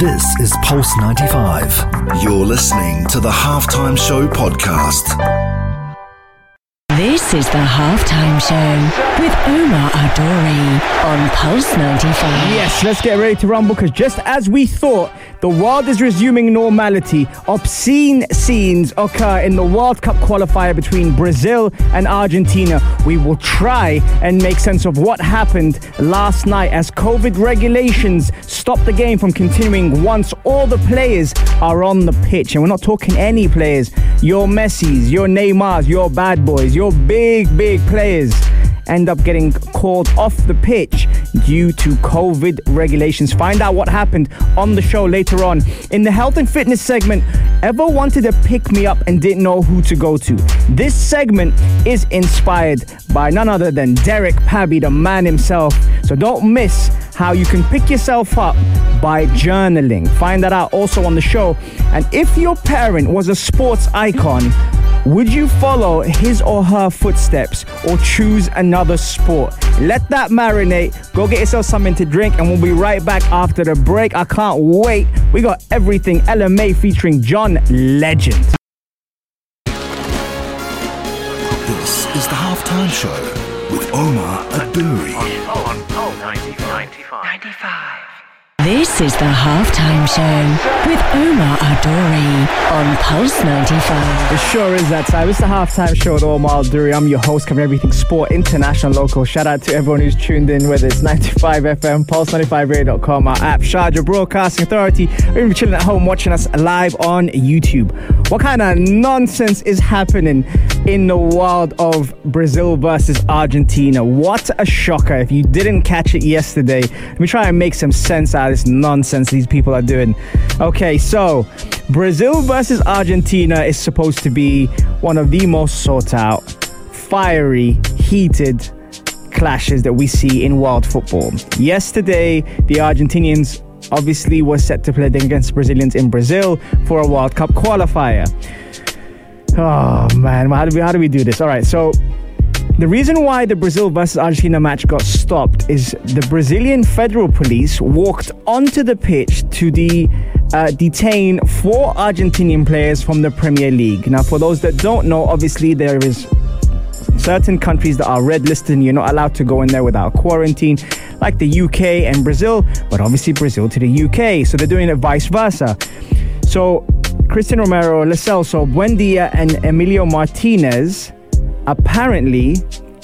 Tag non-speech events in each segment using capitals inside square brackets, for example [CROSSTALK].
This is Pulse 95. You're listening to the Halftime Show podcast. This is the halftime show with Omar Adori on Pulse 95. Yes, let's get ready to rumble because just as we thought, the world is resuming normality. Obscene scenes occur in the World Cup qualifier between Brazil and Argentina. We will try and make sense of what happened last night as COVID regulations stop the game from continuing once all the players are on the pitch. And we're not talking any players. Your Messi's, your Neymars, your bad boys, your big, big big players end up getting called off the pitch due to COVID regulations. Find out what happened on the show later on. In the health and fitness segment, ever wanted to pick me up and didn't know who to go to? This segment is inspired by none other than Derek Pabi, the man himself. So don't miss how you can pick yourself up by journaling. Find that out also on the show. And if your parent was a sports icon, would you follow his or her footsteps or choose another sport? Let that marinate. Go get yourself something to drink, and we'll be right back after the break. I can't wait. We got everything Ella Mai featuring John Legend. This is the halftime show with Omar Adouri. Oh, On Pulse 95. 95. This is the halftime show with Omar Adori on Pulse 95. It sure is that time. It's the halftime show with Omar Duri. I'm your host, covering everything sport, international, local. Shout out to everyone who's tuned in, whether it's 95 FM, pulse95radio.com, our app, Sharjah Broadcasting Authority, or even chilling at home watching us live on YouTube. What kind of nonsense is happening in the world of Brazil versus Argentina? What a shocker. If you didn't catch it yesterday, let me try and make some sense out of this nonsense these people are doing. Okay, so Brazil versus Argentina is supposed to be one of the most sought out, fiery, heated clashes that we see in world football. Yesterday, the Argentinians obviously were set to play against Brazilians in Brazil for a World Cup qualifier. Oh man, how do we how do we do this? All right, so the reason why the Brazil versus Argentina match got stopped is the Brazilian federal police walked onto the pitch to the uh, detain four Argentinian players from the Premier League. Now, for those that don't know, obviously there is certain countries that are red listed and you're not allowed to go in there without quarantine, like the UK and Brazil, but obviously Brazil to the UK. So they're doing it vice versa. So Cristian Romero, Celso, Buendia, and Emilio Martinez apparently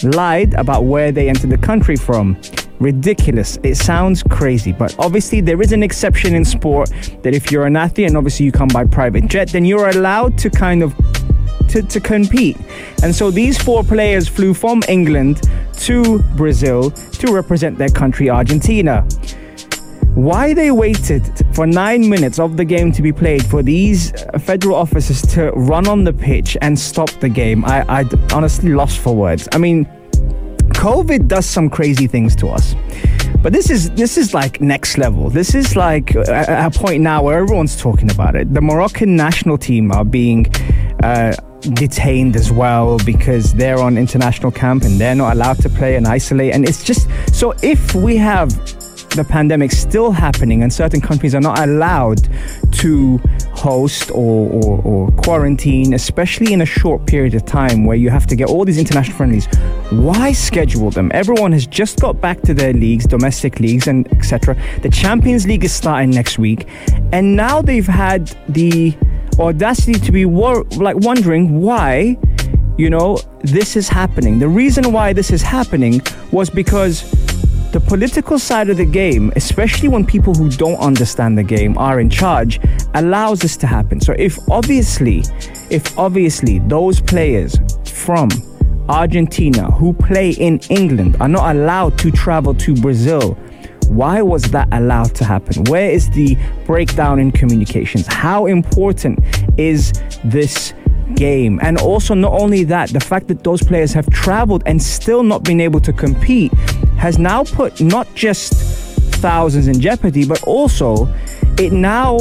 lied about where they entered the country from. Ridiculous. It sounds crazy, but obviously there is an exception in sport that if you're an athlete and obviously you come by private jet, then you're allowed to kind of to, to compete. And so these four players flew from England to Brazil to represent their country, Argentina. Why they waited for nine minutes of the game to be played for these federal officers to run on the pitch and stop the game, I, I honestly lost for words. I mean, COVID does some crazy things to us. But this is this is like next level. This is like a, a point now where everyone's talking about it. The Moroccan national team are being uh, detained as well because they're on international camp and they're not allowed to play and isolate. And it's just so if we have the pandemic still happening and certain countries are not allowed to host or, or, or, quarantine, especially in a short period of time where you have to get all these international friendlies, why schedule them? Everyone has just got back to their leagues, domestic leagues, and etc. The Champions League is starting next week, and now they've had the audacity to be like wondering why you know this is happening the reason why this is happening was because the political side of the game, especially when people who don't understand the game are in charge, allows this to happen. So if obviously, if obviously those players from Argentina who play in England are not allowed to travel to Brazil, why was that allowed to happen? Where is the breakdown in communications? How important is this game? And also, not only that, the fact that those players have traveled and still not been able to compete has now put not just thousands in jeopardy, but also it now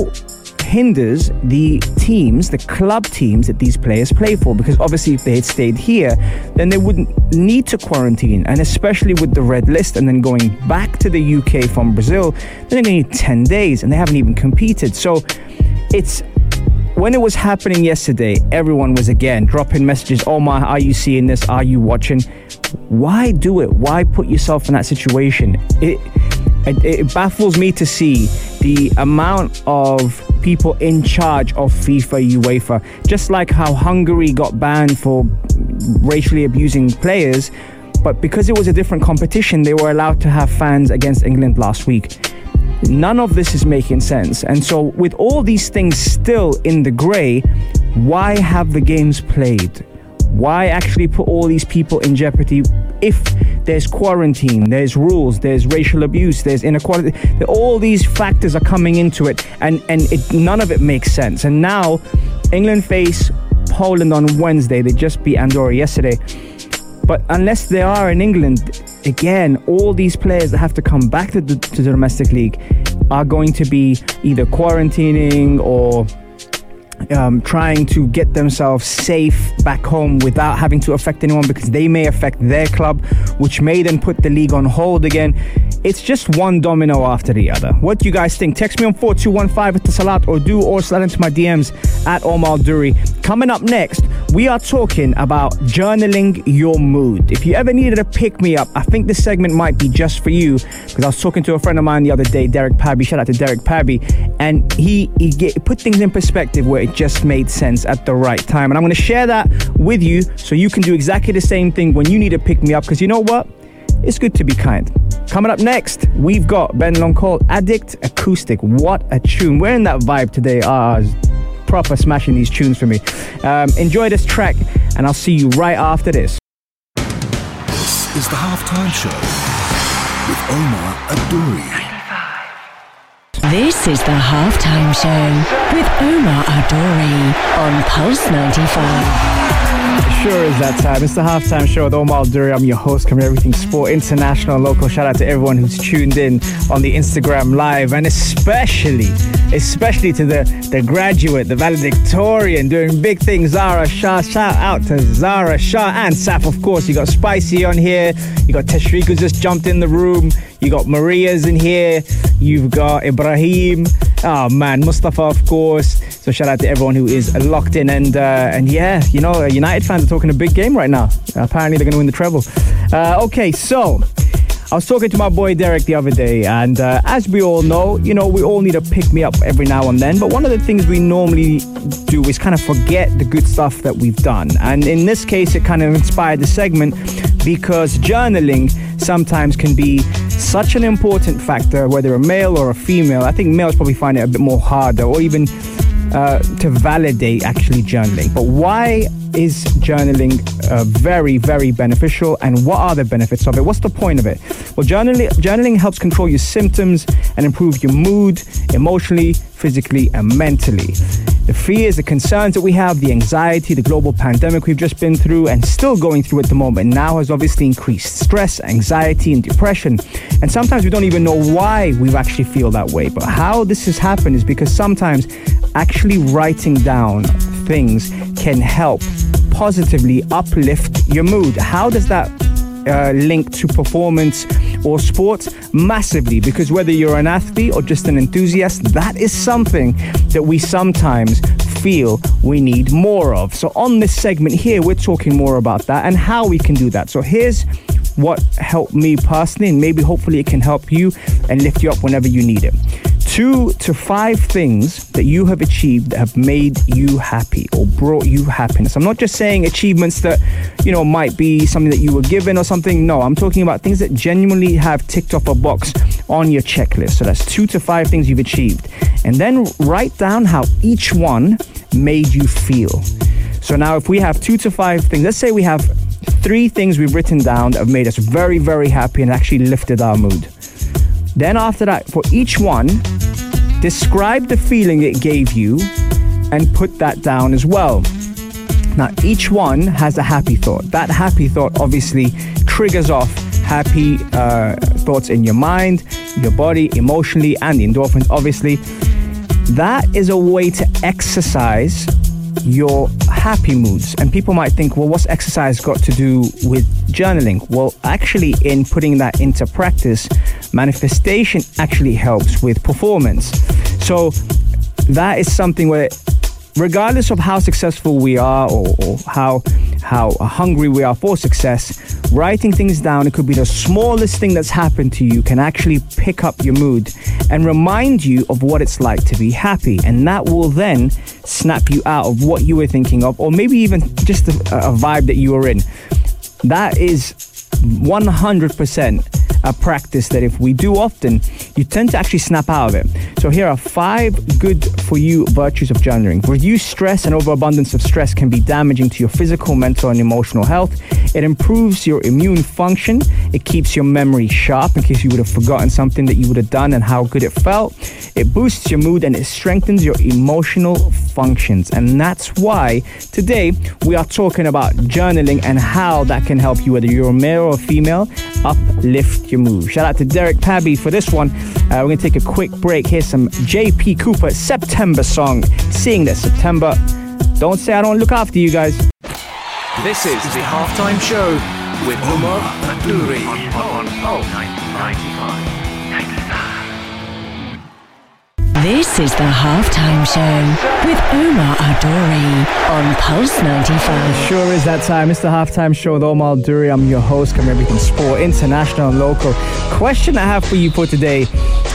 hinders the teams, the club teams that these players play for. Because obviously, if they had stayed here, then they wouldn't need to quarantine. And especially with the red list and then going back to the UK from Brazil, they're going to need 10 days and they haven't even competed. So it's when it was happening yesterday, everyone was again dropping messages. Oh my, are you seeing this? Are you watching? Why do it? Why put yourself in that situation? It, it, it baffles me to see the amount of people in charge of FIFA UEFA. Just like how Hungary got banned for racially abusing players, but because it was a different competition, they were allowed to have fans against England last week. None of this is making sense. And so, with all these things still in the grey, why have the games played? Why actually put all these people in jeopardy if there's quarantine, there's rules, there's racial abuse, there's inequality? All these factors are coming into it, and, and it, none of it makes sense. And now, England face Poland on Wednesday. They just beat Andorra yesterday. But unless they are in England, again, all these players that have to come back to the, to the domestic league are going to be either quarantining or um, trying to get themselves safe back home without having to affect anyone because they may affect their club, which may then put the league on hold again. It's just one domino after the other. What do you guys think? Text me on 4215 at the Salat or do or slide into my DMs at Omar Duri. Coming up next, we are talking about journaling your mood. If you ever needed a pick me up, I think this segment might be just for you because I was talking to a friend of mine the other day, Derek Pabi. Shout out to Derek Pabi, and he he get, put things in perspective where it just made sense at the right time. And I'm going to share that with you so you can do exactly the same thing when you need to pick me up because you know what? It's good to be kind. Coming up next, we've got Ben Long Call Addict Acoustic. What a tune. We're in that vibe today. Ah, proper smashing these tunes for me. Um, enjoy this track, and I'll see you right after this. This is the halftime show with Omar Adouri. This is the halftime show with Omar Adori on Pulse 95. Sure is that time. It's the halftime show with Omar Duri. I'm your host, covering everything sport, international, local. Shout out to everyone who's tuned in on the Instagram live, and especially, especially to the the graduate, the valedictorian, doing big things, Zara Shah. Shout out to Zara Shah and Saf, of course. You got Spicy on here. You got Tashriq who just jumped in the room. You got Maria's in here. You've got Ibrahim. Oh man, Mustafa, of course. So shout out to everyone who is locked in and uh, and yeah, you know, United fans are talking a big game right now. Apparently, they're going to win the treble. Uh, okay, so. I was talking to my boy Derek the other day, and uh, as we all know, you know, we all need to pick me up every now and then. But one of the things we normally do is kind of forget the good stuff that we've done. And in this case, it kind of inspired the segment because journaling sometimes can be such an important factor, whether a male or a female. I think males probably find it a bit more harder, or even uh, to validate actually journaling. But why is journaling uh, very, very beneficial and what are the benefits of it? What's the point of it? Well, journaling, journaling helps control your symptoms and improve your mood emotionally, physically, and mentally. The fears, the concerns that we have, the anxiety, the global pandemic we've just been through and still going through at the moment now has obviously increased stress, anxiety, and depression. And sometimes we don't even know why we actually feel that way. But how this has happened is because sometimes actually writing down things can help positively uplift your mood. How does that uh, link to performance or sports? Massively, because whether you're an athlete or just an enthusiast, that is something that we sometimes feel we need more of. So, on this segment here, we're talking more about that and how we can do that. So, here's what helped me personally, and maybe hopefully it can help you and lift you up whenever you need it two to five things that you have achieved that have made you happy or brought you happiness. I'm not just saying achievements that, you know, might be something that you were given or something. No, I'm talking about things that genuinely have ticked off a box on your checklist. So that's two to five things you've achieved. And then write down how each one made you feel. So now if we have two to five things, let's say we have three things we've written down that have made us very, very happy and actually lifted our mood. Then after that, for each one, Describe the feeling it gave you and put that down as well. Now, each one has a happy thought. That happy thought obviously triggers off happy uh, thoughts in your mind, your body, emotionally, and the endorphins, obviously. that is a way to exercise your happy moods. And people might think, well, what's exercise got to do with journaling? Well, actually, in putting that into practice, manifestation actually helps with performance. So that is something where regardless of how successful we are or, or, how how hungry we are for success, writing things down, it could be the smallest thing that's happened to you, can actually pick up your mood and remind you of what it's like to be happy. And that will then snap you out of what you were thinking of, or maybe even just a, a vibe that you were in. That is 100% a practice that if we do often, you tend to actually snap out of it. So here are five good for you virtues of journaling. Reduce stress and overabundance of stress can be damaging to your physical, mental, and emotional health. It improves your immune function. It keeps your memory sharp in case you would have forgotten something that you would have done and how good it felt. It boosts your mood and it strengthens your emotional functions. And that's why today we are talking about journaling and how that can help you, whether you're a male or female, uplift your mood. Shout out to Derek Pabi for this one. Uh, we're going to take a quick break. Here's some JP Cooper September song. Seeing that September. Don't say I don't look after you guys. This is the halftime show with Umar Adouri on, on, on Pulse 95. This is the halftime show with Omar Adori on Pulse 95. Sure is that time. It's the halftime show with Omar Duri. I'm your host, covering everything sport, international and local. Question I have for you for today.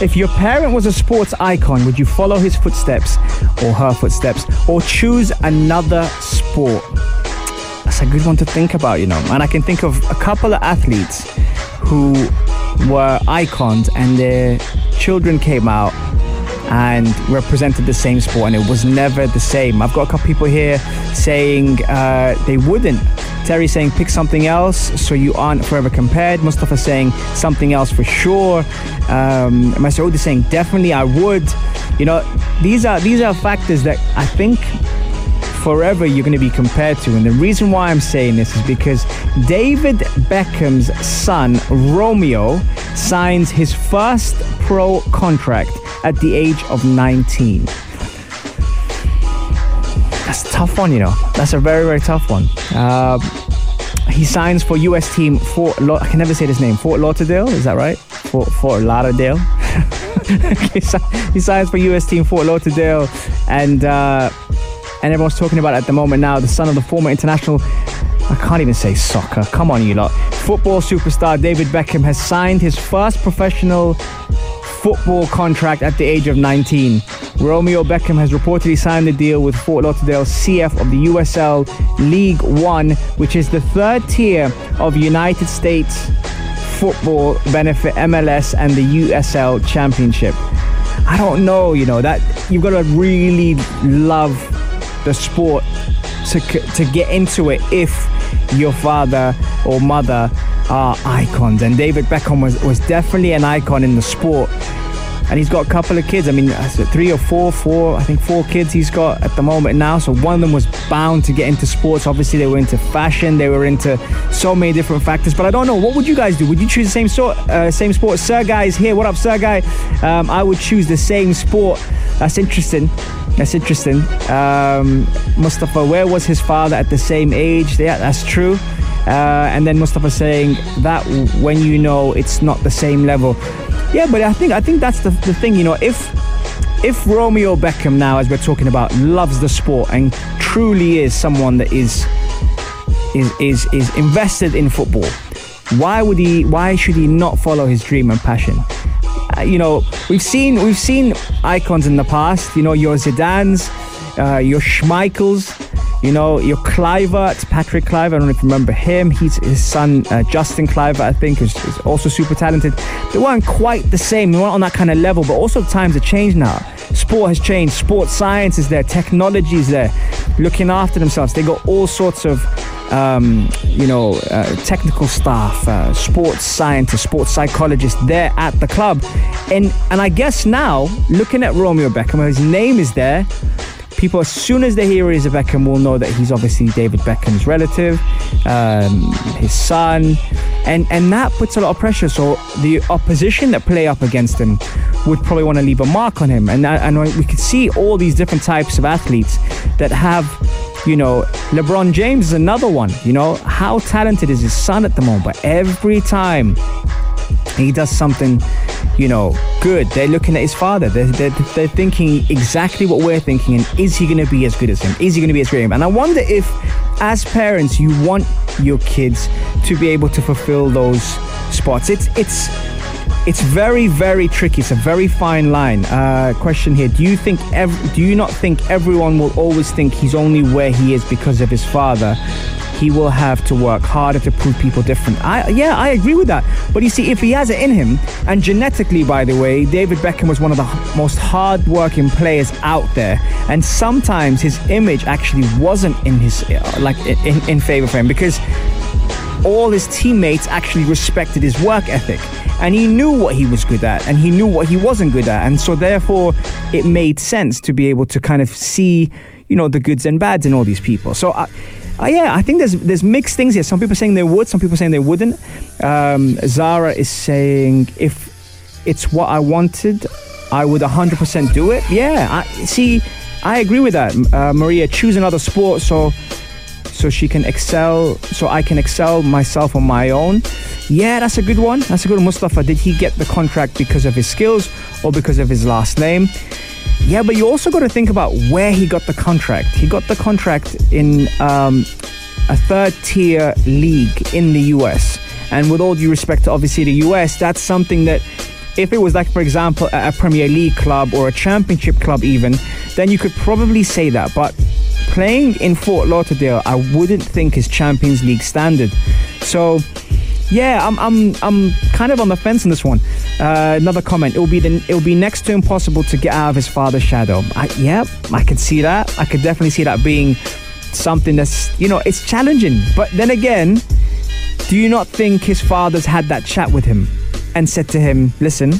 If your parent was a sports icon, would you follow his footsteps or her footsteps or choose another sport? That's a good one to think about, you know. And I can think of a couple of athletes who were icons and their children came out and represented the same sport, and it was never the same. I've got a couple people here saying uh, they wouldn't. Terry saying pick something else so you aren't forever compared. Mustafa saying something else for sure. Um, Masoud is saying definitely I would. You know, these are these are factors that I think forever you're going to be compared to. And the reason why I'm saying this is because David Beckham's son, Romeo, signs his first pro contract at the age of 19. That's a tough one, you know. That's a very, very tough one. Uh, he signs for US team Fort. La- I can never say this name. Fort Lauderdale, is that right? Fort Fort Lauderdale. [LAUGHS] he, signs for US team Fort Lauderdale, and uh, and everyone's talking about at the moment now. The son of the former international. I can't even say soccer. Come on, you lot. Football superstar David Beckham has signed his first professional football contract at the age of 19. Romeo Beckham has reportedly signed the deal with Fort Lauderdale CF of the USL League One, which is the third tier of United States football benefit MLS and the USL Championship. I don't know, you know, that you've got to really love the sport to, to get into it if your father or mother are icons. And David Beckham was, was definitely an icon in the sport. And he's got a couple of kids. I mean, three or four, four, I think four kids he's got at the moment now. So one of them was bound to get into sports. Obviously, they were into fashion. They were into so many different factors. But I don't know. What would you guys do? Would you choose the same sort, uh, same sport? Sir is here. What up, Sir Guy? Um, I would choose the same sport. That's interesting. That's interesting. Um, Mustafa, where was his father at the same age? Yeah, that's true. Uh, and then Mustafa saying that when you know it's not the same level. Yeah, but I think I think that's the, the thing. You know, if if Romeo Beckham now, as we're talking about, loves the sport and truly is someone that is is is is invested in football, why would he? Why should he not follow his dream and passion? Uh, you know, we've seen we've seen icons in the past. You know, your Zidanes, uh, your Schmeichels. You know, your Kluivert, Patrick Kluivert, I don't know if you remember him. He's his son, uh, Justin Kluivert, I think, is, is, also super talented. They weren't quite the same. They weren't on that kind of level, but also times have changed now. Sport has changed. Sports science is there. Technology is there. Looking after themselves. They got all sorts of, um, you know, uh, technical staff, uh, sports scientists, sports psychologists there at the club. And, and I guess now, looking at Romeo Beckham, his name is there people, as soon as they hear a Beckham, will know that he's obviously David Beckham's relative, um, his son, and and that puts a lot of pressure. So the opposition that play up against him would probably want to leave a mark on him, and and we could see all these different types of athletes that have you know, LeBron James is another one. You know, how talented is his son at the moment? But every time he does something, you know, good, they're looking at his father. They're, they're, they're thinking exactly what we're thinking. And is he going to be as good as him? Is he going to be as great as him? And I wonder if, as parents, you want your kids to be able to fulfill those spots. It's, it's, it's very, very tricky. It's a very fine line. Uh, question here: Do you think? Ev- do you not think everyone will always think he's only where he is because of his father? He will have to work harder to prove people different. I, yeah, I agree with that. But you see, if he has it in him, and genetically, by the way, David Beckham was one of the most hard-working players out there, and sometimes his image actually wasn't in his uh, like in, in favor for him because all his teammates actually respected his work ethic and he knew what he was good at and he knew what he wasn't good at and so therefore it made sense to be able to kind of see you know the goods and bads in all these people so I, uh, yeah, I think there's there's mixed things here. Some people saying they would, some people saying they wouldn't. Um, Zara is saying if it's what I wanted, I would 100% do it. Yeah, I see. I agree with that. Uh, Maria, choose another sport so so she can excel, so I can excel myself on my own. Yeah, that's a good one. That's a good one. Mustafa, did he get the contract because of his skills or because of his last name? Yeah, but you also got to think about where he got the contract. He got the contract in um, a third tier league in the US. And with all due respect to obviously the US, that's something that if it was like, for example, a Premier League club or a Championship club, even, then you could probably say that. But playing in Fort Lauderdale, I wouldn't think is Champions League standard. So, yeah, I'm, I'm, I'm kind of on the fence on this one. Uh, another comment: It will be the, it will be next to impossible to get out of his father's shadow. I, yeah, I could see that. I could definitely see that being something that's you know it's challenging. But then again, do you not think his father's had that chat with him and said to him, "Listen,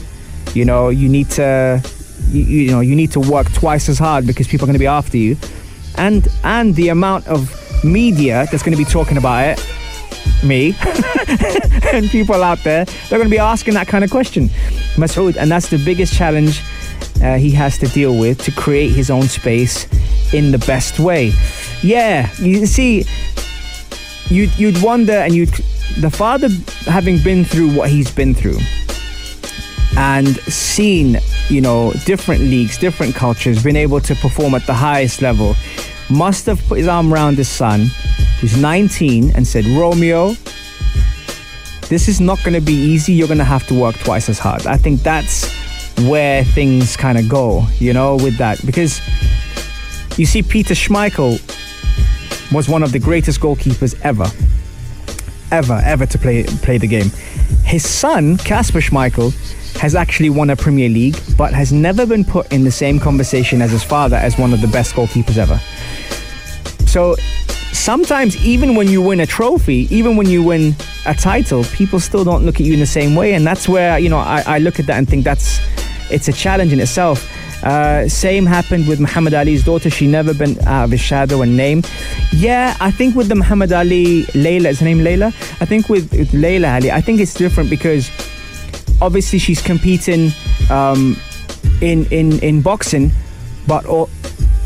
you know, you need to." You, you know, you need to work twice as hard because people are going to be after you and and the amount of media that's going to be talking about it me [LAUGHS] and people out there they're going to be asking that kind of question. Masood and that's the biggest challenge uh, he has to deal with to create his own space in the best way. Yeah you see you'd, you'd wonder and you'd the father having been through what he's been through and seen you know different leagues different cultures been able to perform at the highest level must have put his arm around his son, who's 19, and said, Romeo, this is not going to be easy. You're going to have to work twice as hard. I think that's where things kind of go, you know, with that. Because you see, Peter Schmeichel was one of the greatest goalkeepers ever. Ever, ever to play play the game. His son, Kasper Schmeichel, has actually won a Premier League, but has never been put in the same conversation as his father as one of the best goalkeepers ever. So sometimes, even when you win a trophy, even when you win a title, people still don't look at you in the same way. And that's where, you know, I, I look at that and think that's it's a challenge in itself. Uh, same happened with Muhammad Ali's daughter. She never been out of his shadow and name. Yeah, I think with the Muhammad Ali, Laila, is her name Laila? I think with, with Laila Ali, I think it's different because obviously she's competing um, in, in, in boxing, but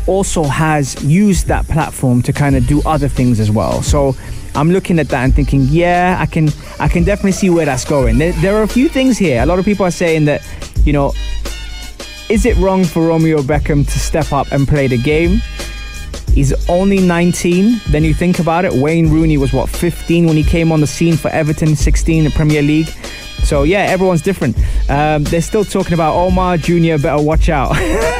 also has used that platform to kind of do other things as well. So I'm looking at that and thinking, yeah, I can I can definitely see where that's going. There, there are a few things here. A lot of people are saying that, you know, is it wrong for Romeo Beckham to step up and play the game? He's only 19. Then you think about it, Wayne Rooney was what 15 when he came on the scene for Everton, 16 in the Premier League. So yeah, everyone's different. Um, they're still talking about Omar Jr. Better watch out. [LAUGHS]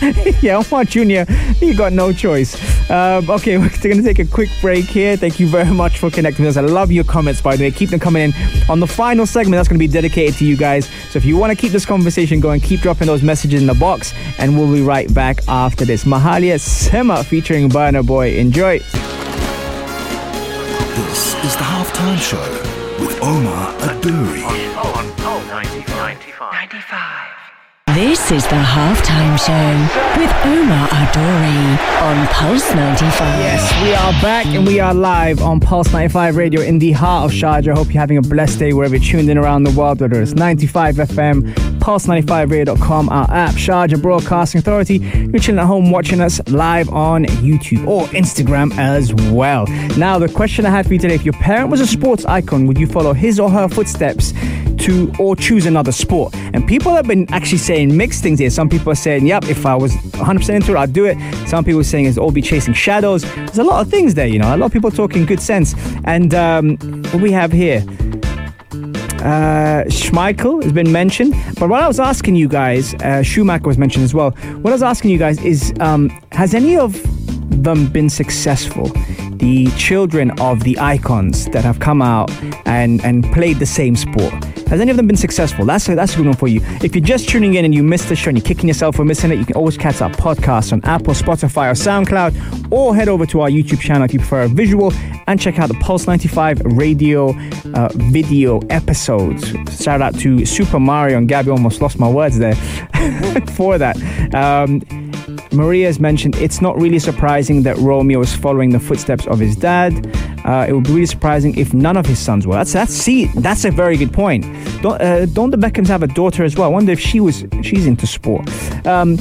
[LAUGHS] yeah, Omar Jr. You got no choice. Um, okay, [LAUGHS] we're going to take a quick break here. Thank you very much for connecting with us. I love your comments, by the way. Keep them coming in. On the final segment, that's going to be dedicated to you guys. So if you want to keep this conversation going, keep dropping those messages in the box, and we'll be right back after this. Mahalia Simmer featuring Burna Boy. Enjoy. This is the halftime show with Omar Adouri. On, on, on, 95. 95. This is the halftime show with Omar Adori on Pulse 95. Yes, we are back and we are live on Pulse 95 Radio in the heart of Sharjah. Hope you're having a blessed day wherever you're tuned in around the world, whether it's 95 FM, pulse95radio.com, our app, Sharjah Broadcasting Authority. You're chilling at home watching us live on YouTube or Instagram as well. Now, the question I had for you today if your parent was a sports icon, would you follow his or her footsteps? To or choose another sport. And people have been actually saying mixed things here. Some people are saying, yep, if I was 100% into it, I'd do it. Some people are saying it's all be chasing shadows. There's a lot of things there, you know, a lot of people talking good sense. And um, what we have here, uh, Schmeichel has been mentioned. But what I was asking you guys, uh, Schumacher was mentioned as well. What I was asking you guys is, um, has any of them been successful? The children of the icons that have come out and, and played the same sport. Has any of them been successful? That's a, that's a good one for you. If you're just tuning in and you missed the show and you're kicking yourself for missing it, you can always catch our podcast on Apple, Spotify, or SoundCloud, or head over to our YouTube channel if you prefer a visual and check out the Pulse 95 radio uh, video episodes. Shout out to Super Mario and Gabby. Almost lost my words there [LAUGHS] for that. Um, Maria has mentioned it's not really surprising that Romeo is following the footsteps of his dad. Uh, it would be really surprising if none of his sons were. That's that's see that's a very good point. Don't uh, don't the Beckhams have a daughter as well? I wonder if she was she's into sport. Um,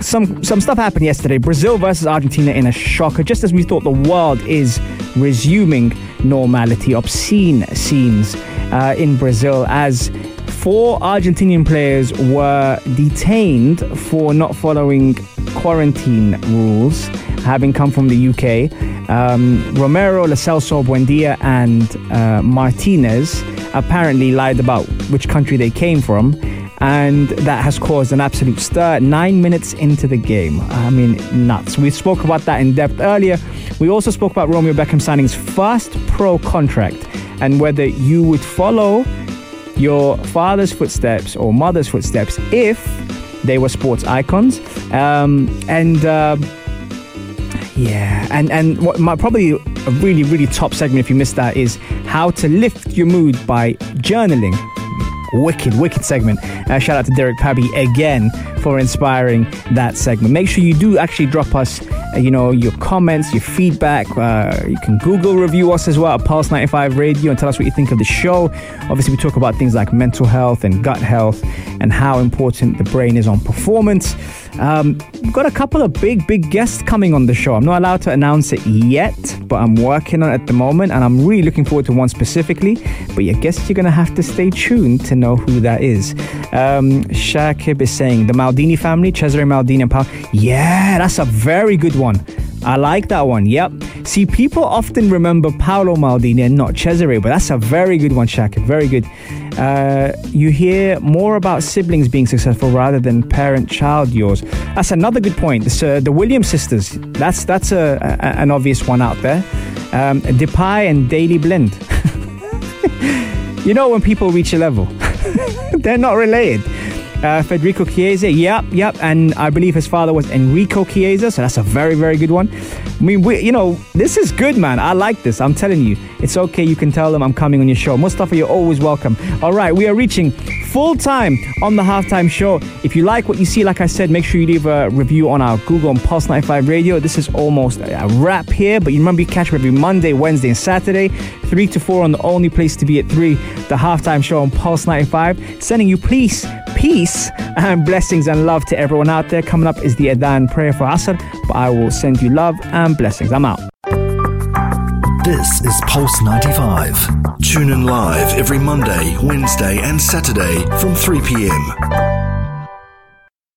some some stuff happened yesterday. Brazil versus Argentina in a shocker. Just as we thought the world is resuming normality, obscene scenes uh, in Brazil as four Argentinian players were detained for not following quarantine rules, having come from the UK. Um, Romero, Lo Celso, Buendia, and uh, Martinez apparently lied about which country they came from. And that has caused an absolute stir nine minutes into the game. I mean, nuts. We spoke about that in depth earlier. We also spoke about Romeo Beckham signing his first pro contract and whether you would follow your father's footsteps or mother's footsteps if they were sports icons. Um, and uh, yeah, and and what my, probably a really really top segment if you missed that is how to lift your mood by journaling. Wicked, wicked segment. Uh, shout out to Derek Pabi again for inspiring that segment. Make sure you do actually drop us, uh, you know, your comments, your feedback. Uh, you can Google review us as well at Pulse 95 Radio and tell us what you think of the show. Obviously, we talk about things like mental health and gut health and how important the brain is on performance. Um, we've got a couple of big, big guests coming on the show. I'm not allowed to announce it yet, but I'm working on it at the moment, and I'm really looking forward to one specifically. But I guess you're going to have to stay tuned to know who that is. Um, Shakib is saying the Maldini family, Cesare Maldini and Paolo. Yeah, that's a very good one. I like that one. Yep. See, people often remember Paolo Maldini and not Cesare, but that's a very good one, Shakib. Very good. Uh, you hear more about siblings being successful rather than parent-child yours. That's another good point. Uh, the Williams sisters. That's that's a, a, an obvious one out there. Um, Depay and Daley Blind. [LAUGHS] you know when people reach a level, [LAUGHS] they're not related. Uh, Federico Chiesa, yep, yep, and I believe his father was Enrico Chiesa, so that's a very, very good one. I mean, we, you know, this is good, man. I like this. I'm telling you, it's okay. You can tell them I'm coming on your show. Mustafa, you're always welcome. All right, we are reaching full time on the halftime show. If you like what you see, like I said, make sure you leave a review on our Google and Pulse 95 Radio. This is almost a wrap here, but you remember you catch every Monday, Wednesday, and Saturday, 3 to 4 on the only place to be at 3, the halftime show on Pulse 95. Sending you peace, peace, peace, and blessings and love to everyone out there. Coming up is the Adhan prayer for Asr, but I will send you love and blessings. I'm out. This is Pulse 95. Tune in live every Monday, Wednesday, and Saturday from 3 p.m.